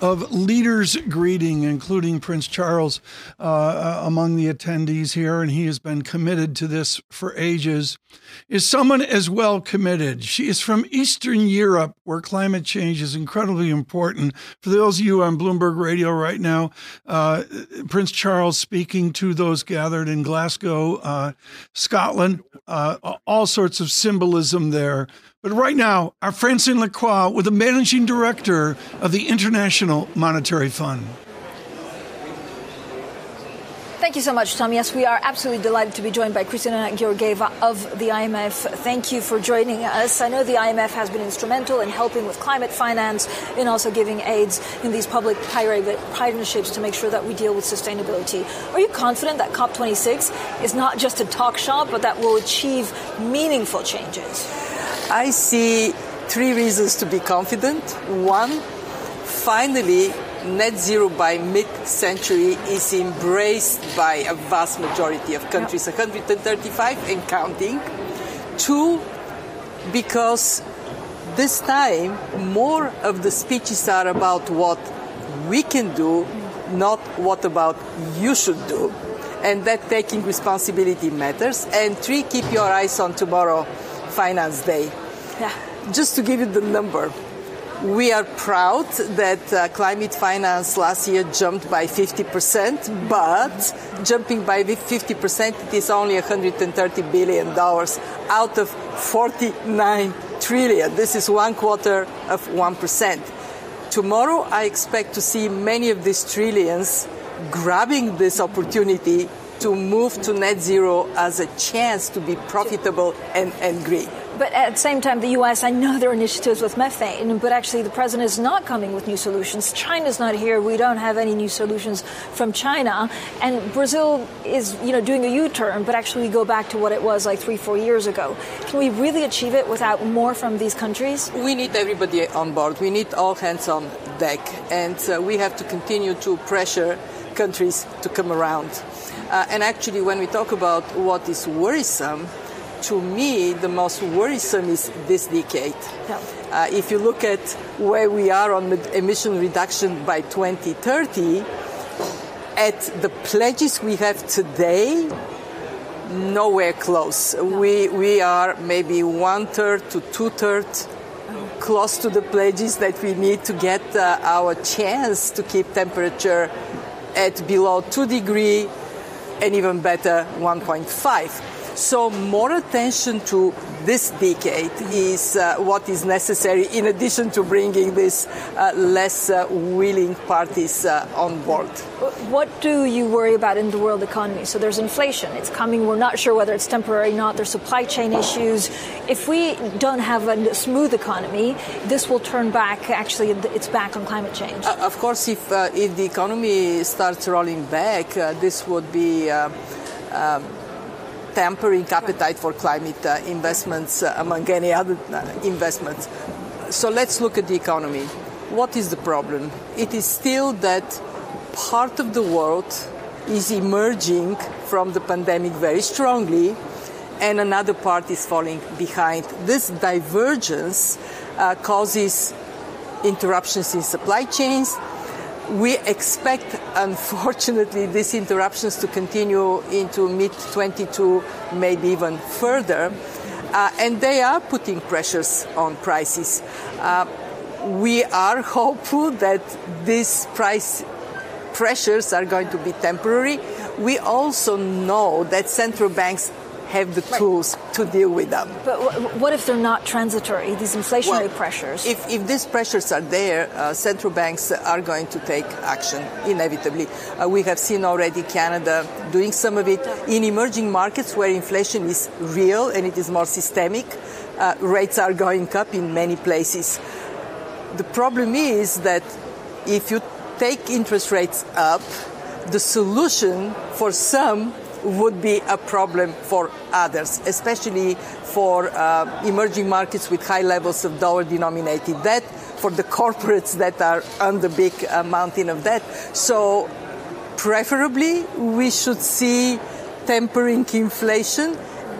of leaders greeting, including Prince Charles, uh, uh, among the attendees here, and he has been committed to this for ages, is someone as well committed. She is from Eastern Europe, where climate change is incredibly important. For those of you on Bloomberg Radio right now, uh, Prince Charles speaking to those gathered in Glasgow, uh, Scotland, uh, all sorts of symbolism there. But right now, our Francine Lacqua with the managing director of the International Monetary Fund. Thank you so much, Tom. Yes, we are absolutely delighted to be joined by Kristalina Georgieva of the IMF. Thank you for joining us. I know the IMF has been instrumental in helping with climate finance and also giving aids in these public private partnerships to make sure that we deal with sustainability. Are you confident that COP26 is not just a talk shop, but that will achieve meaningful changes? I see three reasons to be confident. One, finally, net zero by mid century is embraced by a vast majority of countries, 135 and counting. Two, because this time more of the speeches are about what we can do, not what about you should do. And that taking responsibility matters. And three, keep your eyes on tomorrow Finance Day. Yeah. Just to give you the number, we are proud that uh, climate finance last year jumped by 50%, but jumping by 50%, it is only $130 billion out of 49 trillion. This is one quarter of 1%. Tomorrow, I expect to see many of these trillions grabbing this opportunity to move to net zero as a chance to be profitable and, and green. But at the same time, the U.S., I know there are initiatives with methane, but actually the president is not coming with new solutions. China's not here. We don't have any new solutions from China. And Brazil is, you know, doing a U-turn, but actually we go back to what it was like three, four years ago. Can we really achieve it without more from these countries? We need everybody on board. We need all hands on deck. And uh, we have to continue to pressure countries to come around. Uh, and actually, when we talk about what is worrisome, to me, the most worrisome is this decade. Yeah. Uh, if you look at where we are on emission reduction by 2030, at the pledges we have today, nowhere close. No. We, we are maybe one third to two thirds close to the pledges that we need to get uh, our chance to keep temperature at below 2 degree and even better 1.5 so more attention to this decade is uh, what is necessary in addition to bringing these uh, less uh, willing parties uh, on board. What do you worry about in the world economy? So there's inflation. It's coming. We're not sure whether it's temporary or not. There's supply chain issues. If we don't have a smooth economy, this will turn back. Actually, it's back on climate change. Uh, of course, if, uh, if the economy starts rolling back, this would be um, tempering appetite for climate uh, investments uh, among any other uh, investments. So let's look at the economy. What is the problem? It is still that part of the world is emerging from the pandemic very strongly, and another part is falling behind. This divergence uh, causes interruptions in supply chains, we expect, unfortunately, these interruptions to continue into mid 22, maybe even further. Uh, and they are putting pressures on prices. Uh, we are hopeful that these price pressures are going to be temporary. We also know that central banks have the right. tools to deal with them. But what if they're not transitory, these inflationary well, pressures? If, if these pressures are there, uh, central banks are going to take action, inevitably. Uh, we have seen already Canada doing some of it. In emerging markets where inflation is real and it is more systemic, uh, rates are going up in many places. The problem is that if you take interest rates up, the solution for some would be a problem for others, especially for uh, emerging markets with high levels of dollar denominated debt, for the corporates that are on the big uh, mountain of debt. So, preferably, we should see tempering inflation.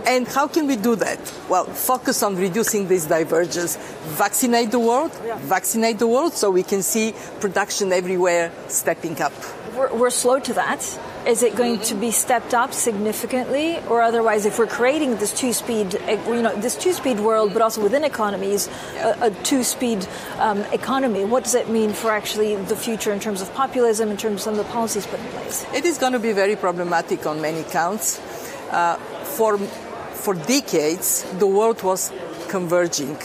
And how can we do that? Well, focus on reducing this divergence. Vaccinate the world, yeah. vaccinate the world so we can see production everywhere stepping up. We're, we're slow to that. Is it going to be stepped up significantly, or otherwise, if we're creating this two-speed, eh, you know, this two-speed world, but also within economies, a, a two-speed um, economy, what does it mean for actually the future in terms of populism, in terms of some of the policies put in place? It is going to be very problematic on many counts. Uh, for for decades, the world was converging.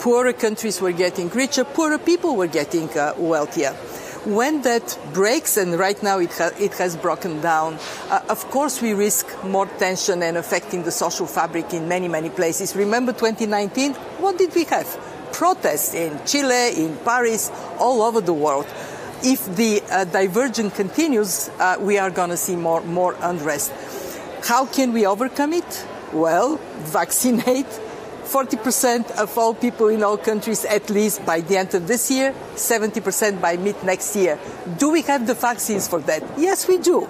Poorer countries were getting richer, poorer people were getting uh, wealthier when that breaks, and right now it, ha- it has broken down, uh, of course we risk more tension and affecting the social fabric in many, many places. Remember 2019? What did we have? Protests in Chile, in Paris, all over the world. If the uh, divergence continues, uh, we are going to see more, more unrest. How can we overcome it? Well, vaccinate 40% of all people in all countries at least by the end of this year, 70% by mid next year. Do we have the vaccines for that? Yes, we do.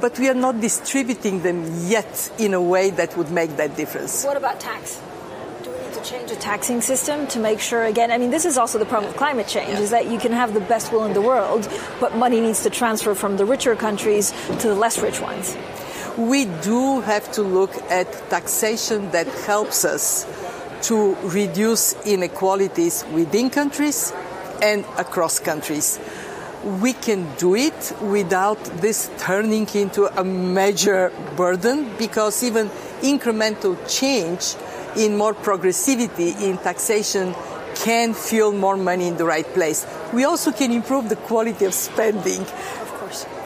But we are not distributing them yet in a way that would make that difference. What about tax? Do we need to change the taxing system to make sure again i mean this is also the problem with climate change yeah. is that you can have the best will in the world but money needs to transfer from the richer countries to the less rich ones we do have to look at taxation that helps us to reduce inequalities within countries and across countries. We can do it without this turning into a major burden because even incremental change in more progressivity in taxation can fuel more money in the right place. We also can improve the quality of spending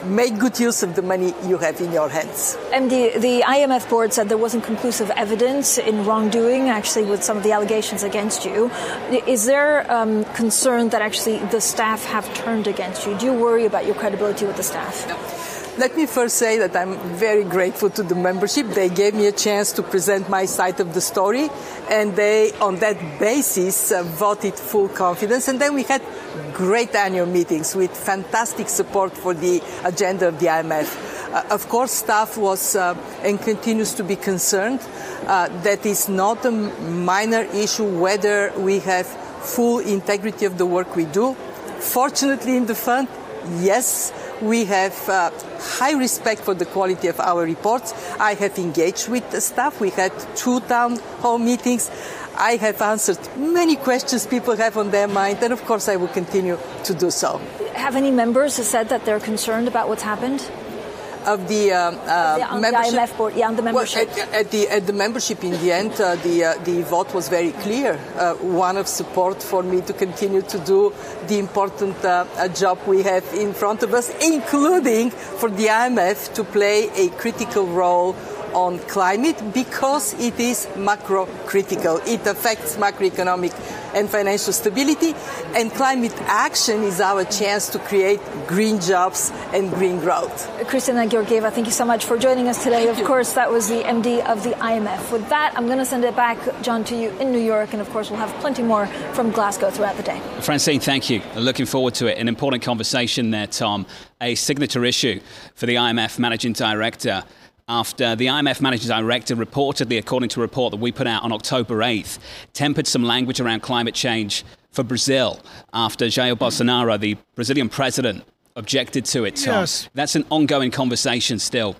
make good use of the money you have in your hands. MD, the IMF board said there wasn't conclusive evidence in wrongdoing, actually, with some of the allegations against you. Is there um, concern that actually the staff have turned against you? Do you worry about your credibility with the staff? No. Let me first say that I'm very grateful to the membership. They gave me a chance to present my side of the story, and they, on that basis, uh, voted full confidence. And then we had great annual meetings with fantastic support for the agenda of the IMF. Uh, of course, staff was uh, and continues to be concerned. Uh, that is not a minor issue whether we have full integrity of the work we do. Fortunately, in the fund, yes, we have uh, high respect for the quality of our reports. I have engaged with the staff. We had two town hall meetings. I have answered many questions people have on their mind, and of course, I will continue to do so. Have any members said that they're concerned about what's happened? Of the, uh, uh, the membership. The IMF board, yeah, the membership. Well, at, at, the at the membership, in the end, uh, the uh, the vote was very clear. Uh, one of support for me to continue to do the important uh, job we have in front of us, including for the IMF to play a critical role on climate because it is macro critical. It affects macroeconomic and financial stability, and climate action is our chance to create green jobs and green growth. Kristalina Georgieva, thank you so much for joining us today. Thank of you. course, that was the MD of the IMF. With that, I'm going to send it back, John, to you in New York, and of course, we'll have plenty more from Glasgow throughout the day. Francine, thank you. Looking forward to it. An important conversation there, Tom. A signature issue for the IMF Managing Director after the IMF managing director reportedly, according to a report that we put out on October 8th, tempered some language around climate change for Brazil after Jair Bolsonaro, the Brazilian president, objected to it. Tom. Yes. That's an ongoing conversation still.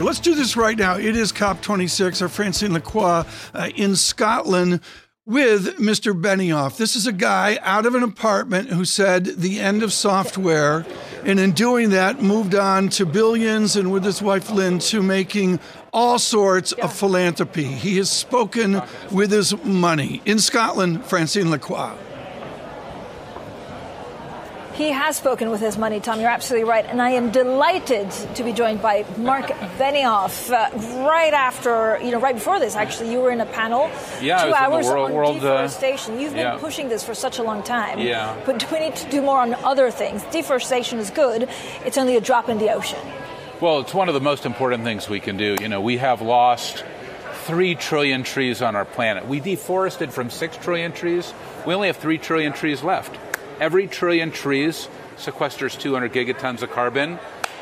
Let's do this right now. It is COP26, our Francine Lacqua uh, in Scotland with Mr. Benioff. This is a guy out of an apartment who said the end of software, and in doing that, moved on to billions and with his wife Lynne to making all sorts of philanthropy. He has spoken with his money. In Scotland, Francine Lacqua. He has spoken with his money, Tom. You're absolutely right. And I am delighted to be joined by Marc Benioff. Uh, right after, you know, right before this, actually, you were in a panel. Yeah, two hours world, on world, deforestation. Uh, You've been yeah. pushing this for such a long time. Yeah. But we need to do more on other things. Deforestation is good. It's only a drop in the ocean. Well, it's one of the most important things we can do. You know, we have lost three trillion trees on our planet. We deforested from six trillion trees. We only have three trillion trees left. Every trillion trees sequesters 200 gigatons of carbon.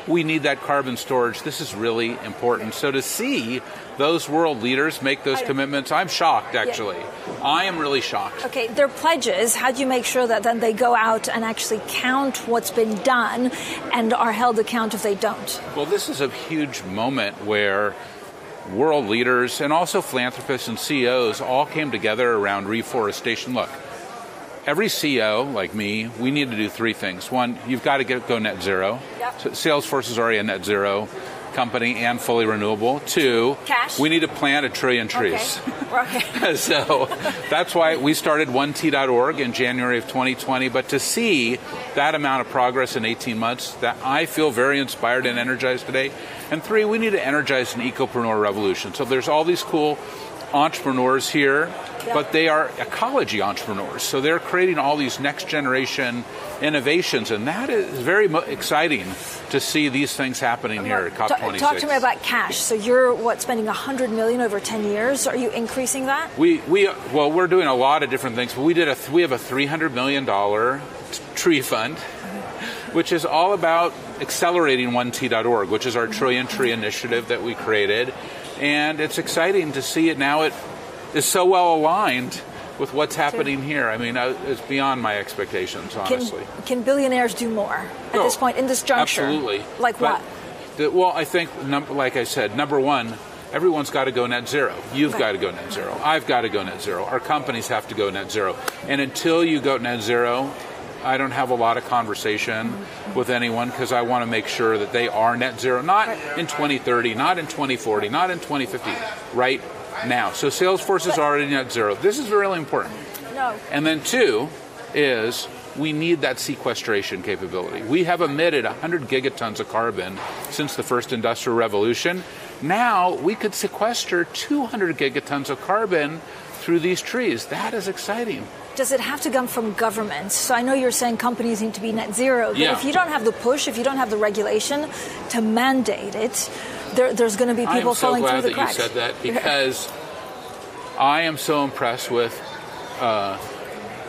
We need that carbon storage. This is really important. So to see those world leaders make those commitments, I'm shocked actually. Yeah. I am really shocked. Okay, their pledges, how do you make sure that then they go out and actually count what's been done and are held account if they don't? Well, this is a huge moment where world leaders and also philanthropists and CEOs all came together around reforestation. Look, every CEO like me, we need to do three things. One, you've got to get go net zero. Yep. So Salesforce is already a net zero company and fully renewable. Two, Cash. we need to plant a trillion trees. Okay. okay. so that's why we started 1t.org in January of 2020. But to see that amount of progress in 18 months, that I feel very inspired and energized today. And three, we need to energize an ecopreneur revolution. So there's all these cool entrepreneurs here, but they are ecology entrepreneurs. So they're creating all these next generation innovations, and that is very exciting to see these things happening here at COP26. Talk to me about cash. So you're what spending 100 million over 10 years? Are you increasing that? We we well we're doing a lot of different things, but we did a we have a 300 million dollar tree fund. Which is all about accelerating 1t.org, which is our trillion tree initiative that we created. And it's exciting to see it now. It is so well aligned with what's happening here. I mean, it's beyond my expectations, honestly. Can, can billionaires do more at no, this oh, point, in this juncture? Absolutely. Like but what? The, well, I think, num- like I said, number one, everyone's got to go net zero. You've right. got to go net zero. I've got to go net zero. Our companies have to go net zero. And until you go net zero, I don't have a lot of conversation with anyone because I want to make sure that they are net zero, not in 2030, not in 2040, not in 2050, right now. So Salesforce is already net zero. This is really important. No. And then two is we need that sequestration capability. We have emitted 100 gigatons of carbon since the first industrial revolution. Now we could sequester 200 gigatons of carbon through these trees. That is exciting. Does it have to come from governments? So I know you're saying companies need to be net zero, but yeah. if you don't have the push, if you don't have the regulation to mandate it, there, there's going to be people so falling through the cracks. cracks. I am so glad that you said that because I am so impressed with uh,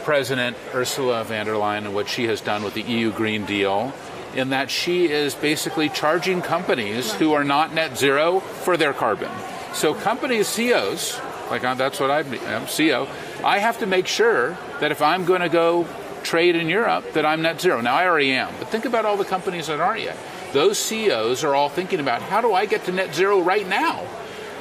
President Ursula von der Leyen and what she has done with the EU Green Deal in that she is basically charging companies who are not net zero for their carbon. So companies, CEOs, like uh, that's what I'm, I'm CEO, I have to make sure that if I'm going to go trade in Europe, that I'm net zero. Now I already am, but think about all the companies that aren't yet. Those CEOs are all thinking about how do I get to net zero right now?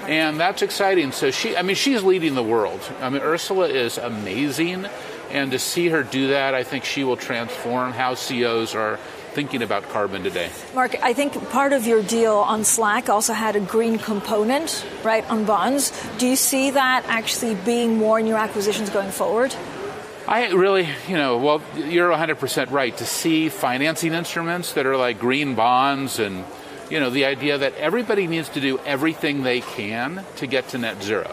And that's exciting. So she, I mean, she's leading the world. I mean, Ursula is amazing. And to see her do that, I think she will transform how CEOs are thinking about carbon today. Marc, I think part of your deal on Slack also had a green component, right, on bonds. Do you see that actually being more in your acquisitions going forward? I really, you know, well, you're 100% right. To see financing instruments that are like green bonds and, you know, the idea that everybody needs to do everything they can to get to net zero.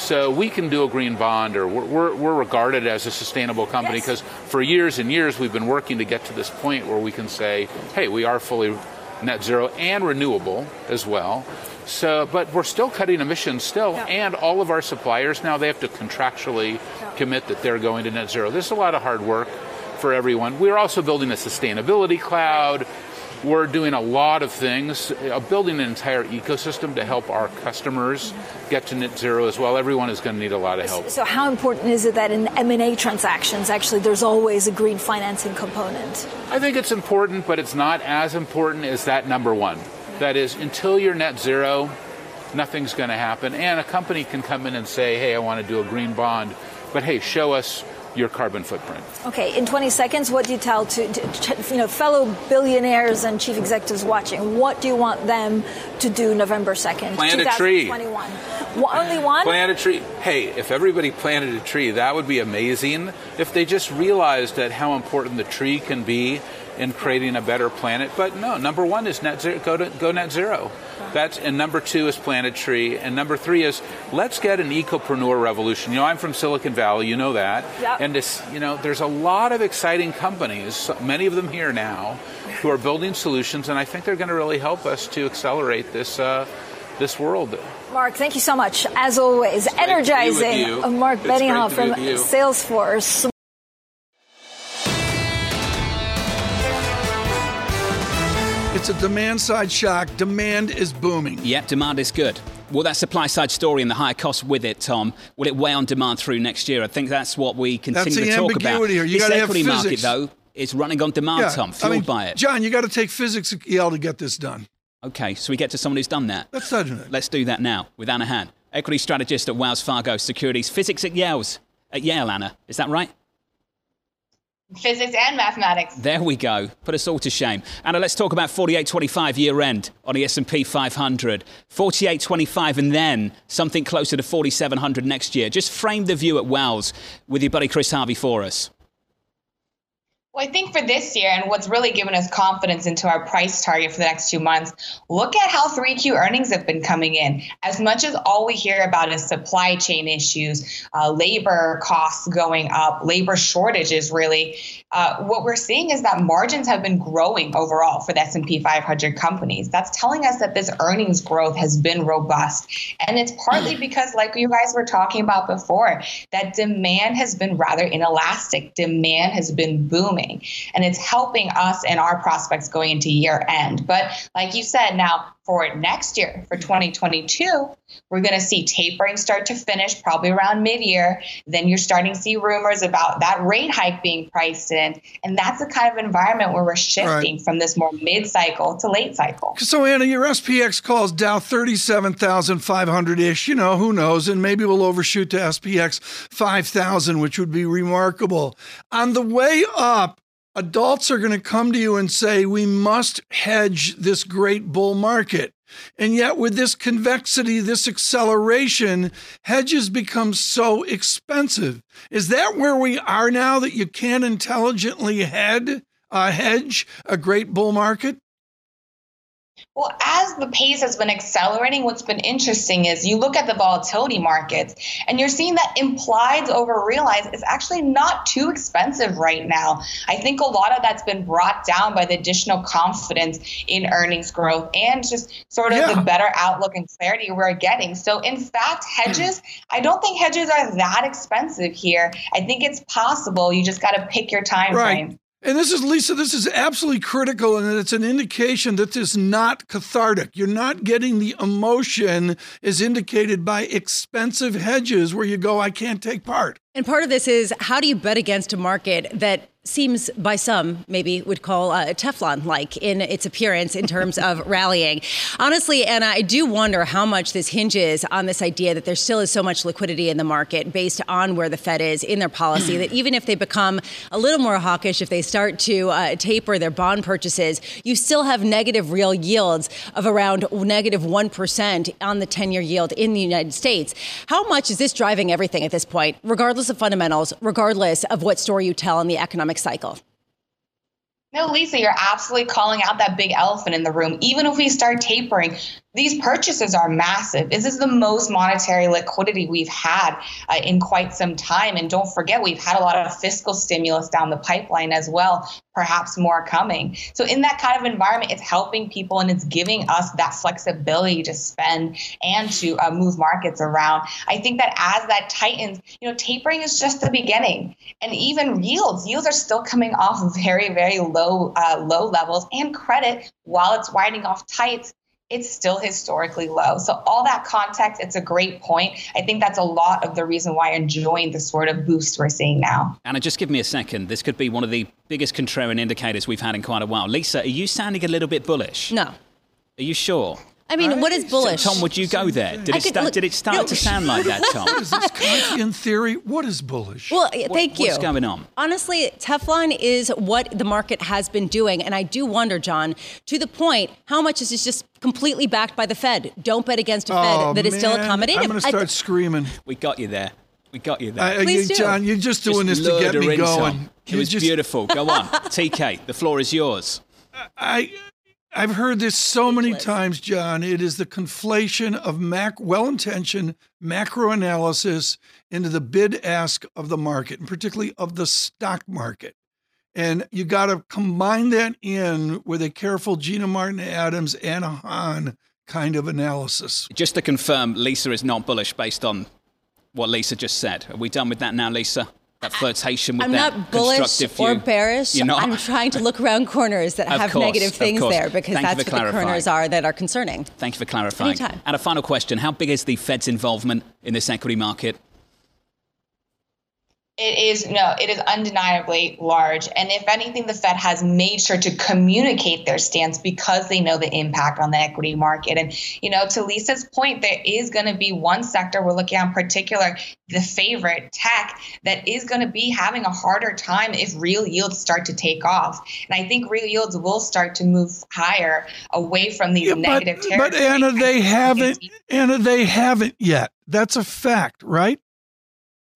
So we can do a green bond, or we're, we're regarded as a sustainable company because yes. for years and years we've been working to get to this point where we can say, hey, we are fully net zero and renewable as well. So, but we're still cutting emissions still, yeah. and all of our suppliers now they have to contractually yeah. commit that they're going to net zero. This is a lot of hard work for everyone. We're also building a sustainability cloud. We're doing a lot of things, uh, building an entire ecosystem to help our customers get to net zero as well. Everyone is going to need a lot of help. So, how important is it that in M&A transactions, actually, there's always a green financing component? I think it's important, but it's not as important as that number one. That is, until you're net zero, nothing's going to happen. And a company can come in and say, hey, I want to do a green bond, but hey, show us your carbon footprint. Okay, in 20 seconds, what do you tell to, to, you know fellow billionaires and chief executives watching? What do you want them to do November 2nd, Plant a tree. only one? Plant a tree. Hey, if everybody planted a tree, that would be amazing. If they just realized that how important the tree can be in creating a better planet. But no, number one is net zero. Go to go net zero. That's and number two is plant a tree, and number three is let's get an ecopreneur revolution. You know, I'm from Silicon Valley. You know that. Yep. And this, you know, there's a lot of exciting companies, many of them here now, who are building solutions, and I think they're going to really help us to accelerate this. Uh, this world. Marc, thank you so much. As always, it's energizing. Marc Benioff from Salesforce. It's a demand side shock. Demand is booming. Yep, demand is good. Will that supply side story and the higher costs with it, Tom, will it weigh on demand through next year? I think that's what we continue to talk about. ambiguity here. You this equity market, though, is running on demand, Tom, I fueled mean, by it. John, you got to take physics at Yale to get this done. Okay, so we get to someone who's done that. Let's on it. Let's do that now with Anna Han, equity strategist at Wells Fargo Securities, physics at Yale's at Yale. Anna, is that right? Physics and mathematics. There we go. Put us all to shame. Anna, let's talk about 48.25 year end on the S&P 500. 48.25 and then something closer to 4,700 next year. Just frame the view at Wells with your buddy Chris Harvey for us. Well, I think for this year, and what's really given us confidence into our price target for the next two months, look at how 3Q earnings have been coming in. As much as all we hear about is supply chain issues, uh, labor costs going up, labor shortages, really, uh, what we're seeing is that margins have been growing overall for the S&P 500 companies. That's telling us that this earnings growth has been robust, and it's partly because, like you guys were talking about before, that demand has been rather inelastic. Demand has been booming and it's helping us and our prospects going into year end. But like you said, now for next year, for 2022, we're going to see tapering start to finish probably around mid year. Then you're starting to see rumors about that rate hike being priced in. And that's the kind of environment where we're shifting Right. from this more mid cycle to late cycle. So, Anna, your SPX calls Dow 37,500 ish. You know, who knows? And maybe we'll overshoot to SPX 5,000, which would be remarkable. On the way up, adults are going to come to you and say, we must hedge this great bull market. And yet, with this convexity, this acceleration, hedges become so expensive. Is that where we are now that you can't intelligently head, uh, hedge a great bull market? Well, as the pace has been accelerating, what's been interesting is you look at the volatility markets and you're seeing that implied over realized is actually not too expensive right now. I think a lot of that's been brought down by the additional confidence in earnings growth and just sort of Yeah. the better outlook and clarity we're getting. So, in fact, hedges, I don't think hedges are that expensive here. I think it's possible. You just got to pick your time Right. frame. And this is Lisa, this is absolutely critical, and it's an indication that this is not cathartic. You're not getting the emotion as indicated by expensive hedges where you go, I can't take part. And part of this is how do you bet against a market that seems by some maybe would call uh, Teflon like in its appearance in terms of rallying. Honestly, Anna, I do wonder how much this hinges on this idea that there still is so much liquidity in the market based on where the Fed is in their policy that even if they become a little more hawkish, if they start to uh, taper their bond purchases, you still have negative real yields of around negative 1 on the 10 year yield in the United States. How much is this driving everything at this point, regardless of fundamentals, regardless of what story you tell in the economic cycle? No, Lisa, you're absolutely calling out that big elephant in the room. Even if we start tapering, these purchases are massive. This is the most monetary liquidity we've had uh, in quite some time. And don't forget, we've had a lot of fiscal stimulus down the pipeline as well, perhaps more coming. So, in that kind of environment, it's helping people and it's giving us that flexibility to spend and to uh, move markets around. I think that as that tightens, you know, tapering is just the beginning. And even yields, yields are still coming off very, very low, uh, low levels. And credit, while it's widening off tights, it's still historically low. So all that context, it's a great point. I think that's a lot of the reason why I'm enjoying the sort of boost we're seeing now. Anna, just give me a second. This could be one of the biggest contrarian indicators we've had in quite a while. Lisa, are you sounding a little bit bullish? No. Are you sure? I mean, what is bullish? Tom, would you go there? Did, it, could start, look- did it start no. to sound like that, Tom? What is this Kantian theory? What is bullish? Well, thank you. what's going on? Honestly, Teflon is what the market has been doing. And I do wonder, John, to the point, how much is this just completely backed by the Fed? Don't bet against a Fed Oh, that is still man, accommodative. I'm going to I- start screaming. We got you there. We got you there. I, I- Please do. John, you're just doing Just this to get lured her me in, Tom. going. It You was just- beautiful. Go on. TK, the floor is yours. I I've heard this so many times, John. It is the conflation of mac well-intentioned macro analysis into the bid ask of the market, and particularly of the stock market. And you got to combine that in with a careful Gina Martin Adams, Anna Han kind of analysis. Just to confirm, Lisa is not bullish based on what Lisa just said. Are we done with that now, Lisa? That flirtation with I'm that not bullish or bearish. You're not? I'm trying to look around corners that have course, negative things there because Thank that's what the corners are that are concerning. Thank you for clarifying. Anytime. And a final question How big is the Fed's involvement in this equity market? It is no, it is undeniably large. And if anything, the Fed has made sure to communicate their stance because they know the impact on the equity market. And, you know, to Lisa's point, there is going to be one sector we're looking at in particular, the favorite tech, that is going to be having a harder time if real yields start to take off. And I think real yields will start to move higher away from these Yeah, but, negative but territories. Anna, they haven't. Anna, they haven't yet. That's a fact, right?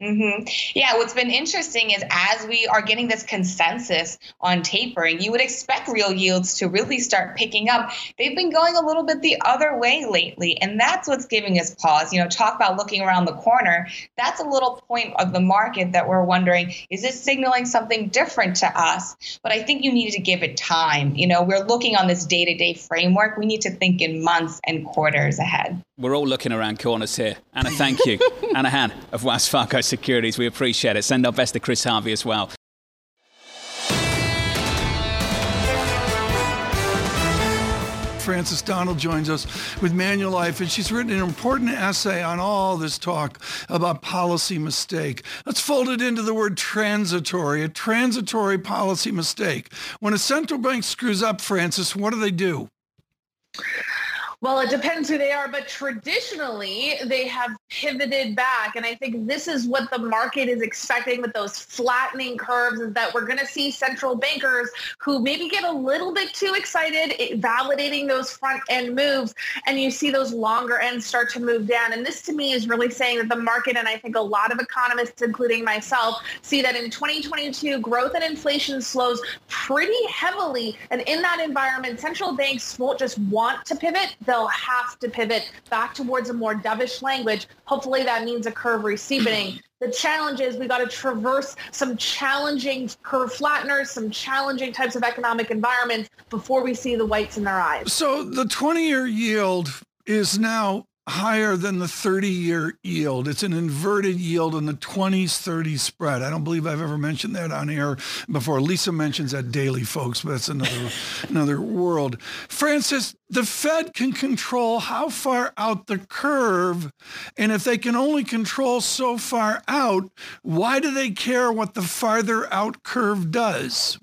Hmm Yeah, what's been interesting is as we are getting this consensus on tapering, you would expect real yields to really start picking up. They've been going a little bit the other way lately, and that's what's giving us pause. You know, talk about looking around the corner. That's a little point of the market that we're wondering is this signaling something different to us? But I think you need to give it time. You know, we're looking on this day to day framework. We need to think in months and quarters ahead. We're all looking around corners here. Anna, thank you. Anna Han of Wells Fargo Securities. We appreciate it. Send our best to Chris Harvey as well. Frances Donald joins us with Manulife, and she's written an important essay on all this talk about policy mistake. Let's fold it into the word transitory, a transitory policy mistake. When a central bank screws up, Frances, what do they do? Well, it depends who they are, but traditionally they have pivoted back. And I think this is what the market is expecting with those flattening curves is that we're going to see central bankers who maybe get a little bit too excited, validating those front end moves. And you see those longer ends start to move down. And this to me is really saying that the market, and I think a lot of economists, including myself, see that in 2022, growth and inflation slows pretty heavily. And in that environment, central banks won't just want to pivot, have to pivot back towards a more dovish language. Hopefully that means a curve receiving. The challenge is we got to traverse some challenging curve flatteners, some challenging types of economic environments before we see the whites in their eyes. So the 20 year yield is now higher than the 30 year yield. It's an inverted yield on the 20s 30s spread. I don't believe I've ever mentioned that on air before. Lisa mentions that daily, folks, but that's another another world. Frances, the Fed can control how far out the curve, and if they can only control so far out, why do they care what the farther out curve does?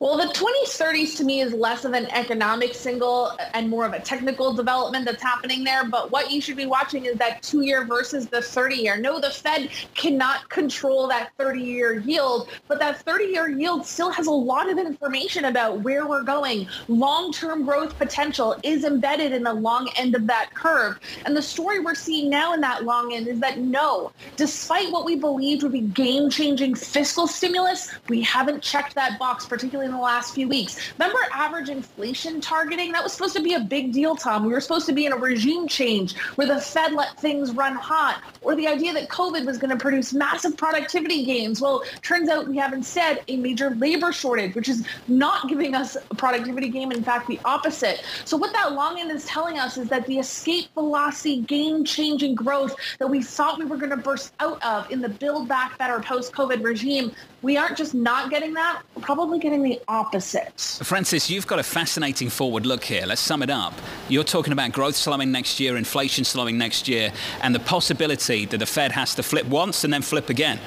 Well, the 2030s to me is less of an economic single and more of a technical development that's happening there. But what you should be watching is that two year versus the 30 year. No, the Fed cannot control that 30 year yield, but that 30 year yield still has a lot of information about where we're going. Long term growth potential is embedded in the long end of that curve. And the story we're seeing now in that long end is that no, despite what we believed would be game changing fiscal stimulus, we haven't checked that box particularly in the last few weeks. Remember average inflation targeting? That was supposed to be a big deal, Tom. We were supposed to be in a regime change where the Fed let things run hot, or the idea that COVID was going to produce massive productivity gains. Well, turns out we have instead a major labor shortage, which is not giving us a productivity gain. In fact, the opposite. So what that long end is telling us is that the escape velocity, game-changing growth that we thought we were going to burst out of in the build back better post-COVID regime, we aren't just not getting that, we're probably getting the opposite. Frances, you've got a fascinating forward look here. Let's sum it up. You're talking about growth slowing next year, inflation slowing next year, and the possibility that the Fed has to flip once and then flip again.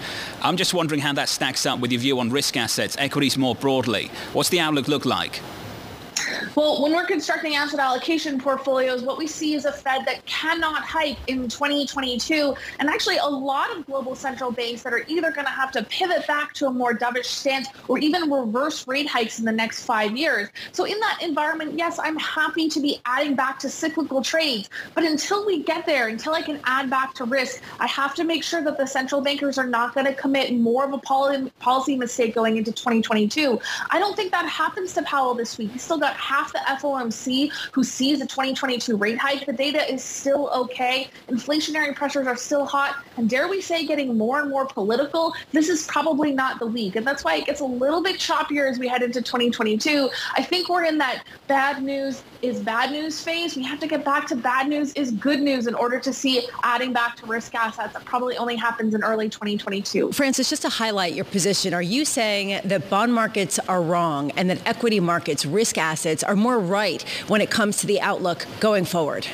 I'm just wondering how that stacks up with your view on risk assets, equities more broadly. What's the outlook look like? Well, when we're constructing asset allocation portfolios, what we see is a Fed that cannot hike in 2022. And actually, a lot of global central banks that are either going to have to pivot back to a more dovish stance or even reverse rate hikes in the next five years. So in that environment, yes, I'm happy to be adding back to cyclical trades. But until we get there, until I can add back to risk, I have to make sure that the central bankers are not going to commit more of a policy mistake going into 2022. I don't think that happens to Powell this week. He's still got half the FOMC who sees a 2022 rate hike. The data is still okay. Inflationary pressures are still hot. And dare we say getting more and more political, this is probably not the week. And that's why it gets a little bit choppier as we head into 2022. I think we're in that bad news is bad news phase. We have to get back to bad news is good news in order to see adding back to risk assets. That probably only happens in early 2022. Frances, just to highlight your position, are you saying that bond markets are wrong and that equity markets, risk assets, are more right when it comes to the outlook going forward?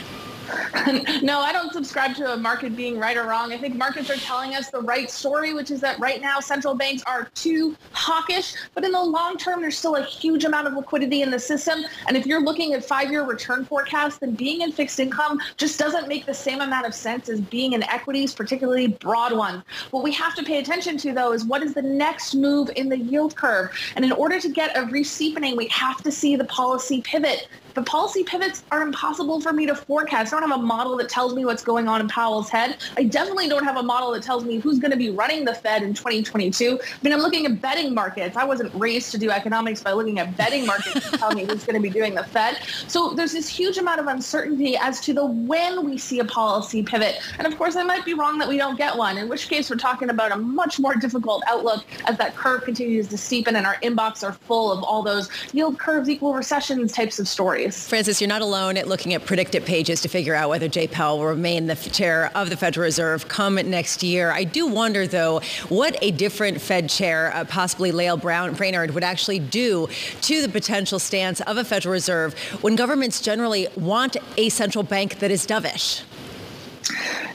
no, I don't subscribe to a market being right or wrong. I think markets are telling us the right story, which is that right now central banks are too hawkish, but in the long term, there's still a huge amount of liquidity in the system. And if you're looking at five-year return forecasts, then being in fixed income just doesn't make the same amount of sense as being in equities, particularly broad ones. What we have to pay attention to, though, is what is the next move in the yield curve? And in order to get a re-steepening, we have to see the policy pivot the policy pivots are impossible for me to forecast. I don't have a model that tells me what's going on in Powell's head. I definitely don't have a model that tells me who's going to be running the Fed in 2022. I mean, I'm looking at betting markets. I wasn't raised to do economics by looking at betting markets to tell me who's going to be doing the Fed. So there's this huge amount of uncertainty as to the when we see a policy pivot. And of course, I might be wrong that we don't get one, in which case we're talking about a much more difficult outlook as that curve continues to steepen and our inbox are full of all those yield curves equal recessions types of stories Frances, you're not alone at looking at predictive pages to figure out whether Jay Powell will remain the chair of the Federal Reserve come next year. I do wonder, though, what a different Fed chair, uh, possibly Lael Brown Brainard, would actually do to the potential stance of a Federal Reserve when governments generally want a central bank that is dovish.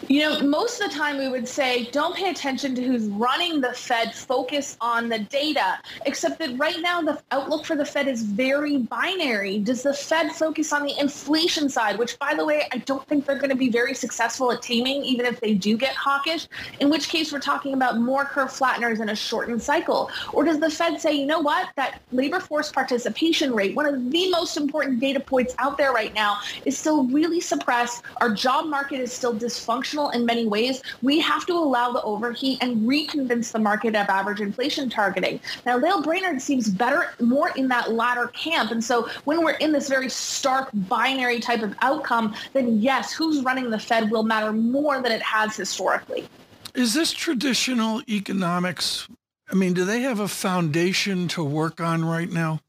You know, most of the time we would say, don't pay attention to who's running the Fed, focus on the data. Except that right now the outlook for the Fed is very binary. Does the Fed focus on the inflation side, which by the way, I don't think they're going to be very successful at taming, even if they do get hawkish, in which case we're talking about more curve flatteners in a shortened cycle. Or does the Fed say, you know what, that labor force participation rate, one of the most important data points out there right now, is still really suppressed. Our job market is still dysfunctional in many ways, we have to allow the overheat and reconvince the market of average inflation targeting. Now, Lael Brainard seems better, more in that latter camp. And so when we're in this very stark binary type of outcome, then yes, who's running the Fed will matter more than it has historically. Is this traditional economics? I mean, do they have a foundation to work on right now?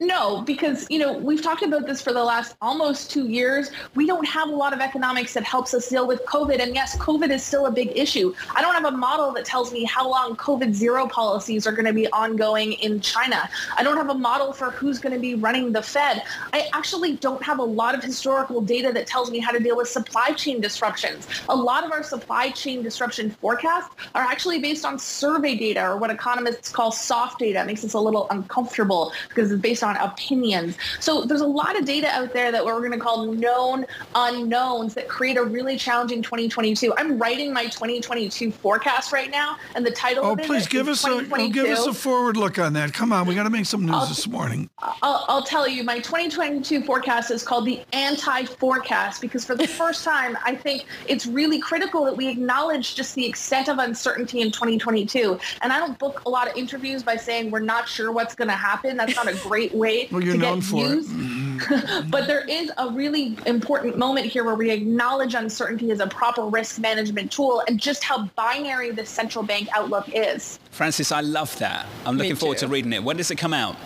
No, because you know we've talked about this for the last almost two years. We don't have a lot of economics that helps us deal with COVID, and yes, COVID is still a big issue. I don't have a model that tells me how long COVID zero policies are going to be ongoing in China. I don't have a model for who's going to be running the Fed. I actually don't have a lot of historical data that tells me how to deal with supply chain disruptions. A lot of our supply chain disruption forecasts are actually based on survey data or what economists call soft data. It makes us a little uncomfortable because it's based on opinions. So there's a lot of data out there that we're going to call known unknowns that create a really challenging 2022. I'm writing my 2022 forecast right now, and the title. Oh, please give us a oh, give us a forward look on that. Come on, we got to make some news I'll, this morning. I'll, I'll tell you, my 2022 forecast is called the anti-forecast because for the first time, I think it's really critical that we acknowledge just the extent of uncertainty in 2022. And I don't book a lot of interviews by saying we're not sure what's going to happen. That's not a great way well, to get views. Mm-hmm. but there is a really important moment here where we acknowledge uncertainty as a proper risk management tool and just how binary the central bank outlook is. Frances, I love that. I'm looking forward to reading it. When does it come out?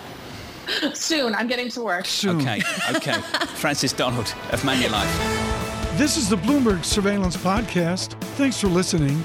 Soon. I'm getting to work. Soon. Okay, okay. Frances Donald of Manulife. This is the Bloomberg Surveillance Podcast. Thanks for listening.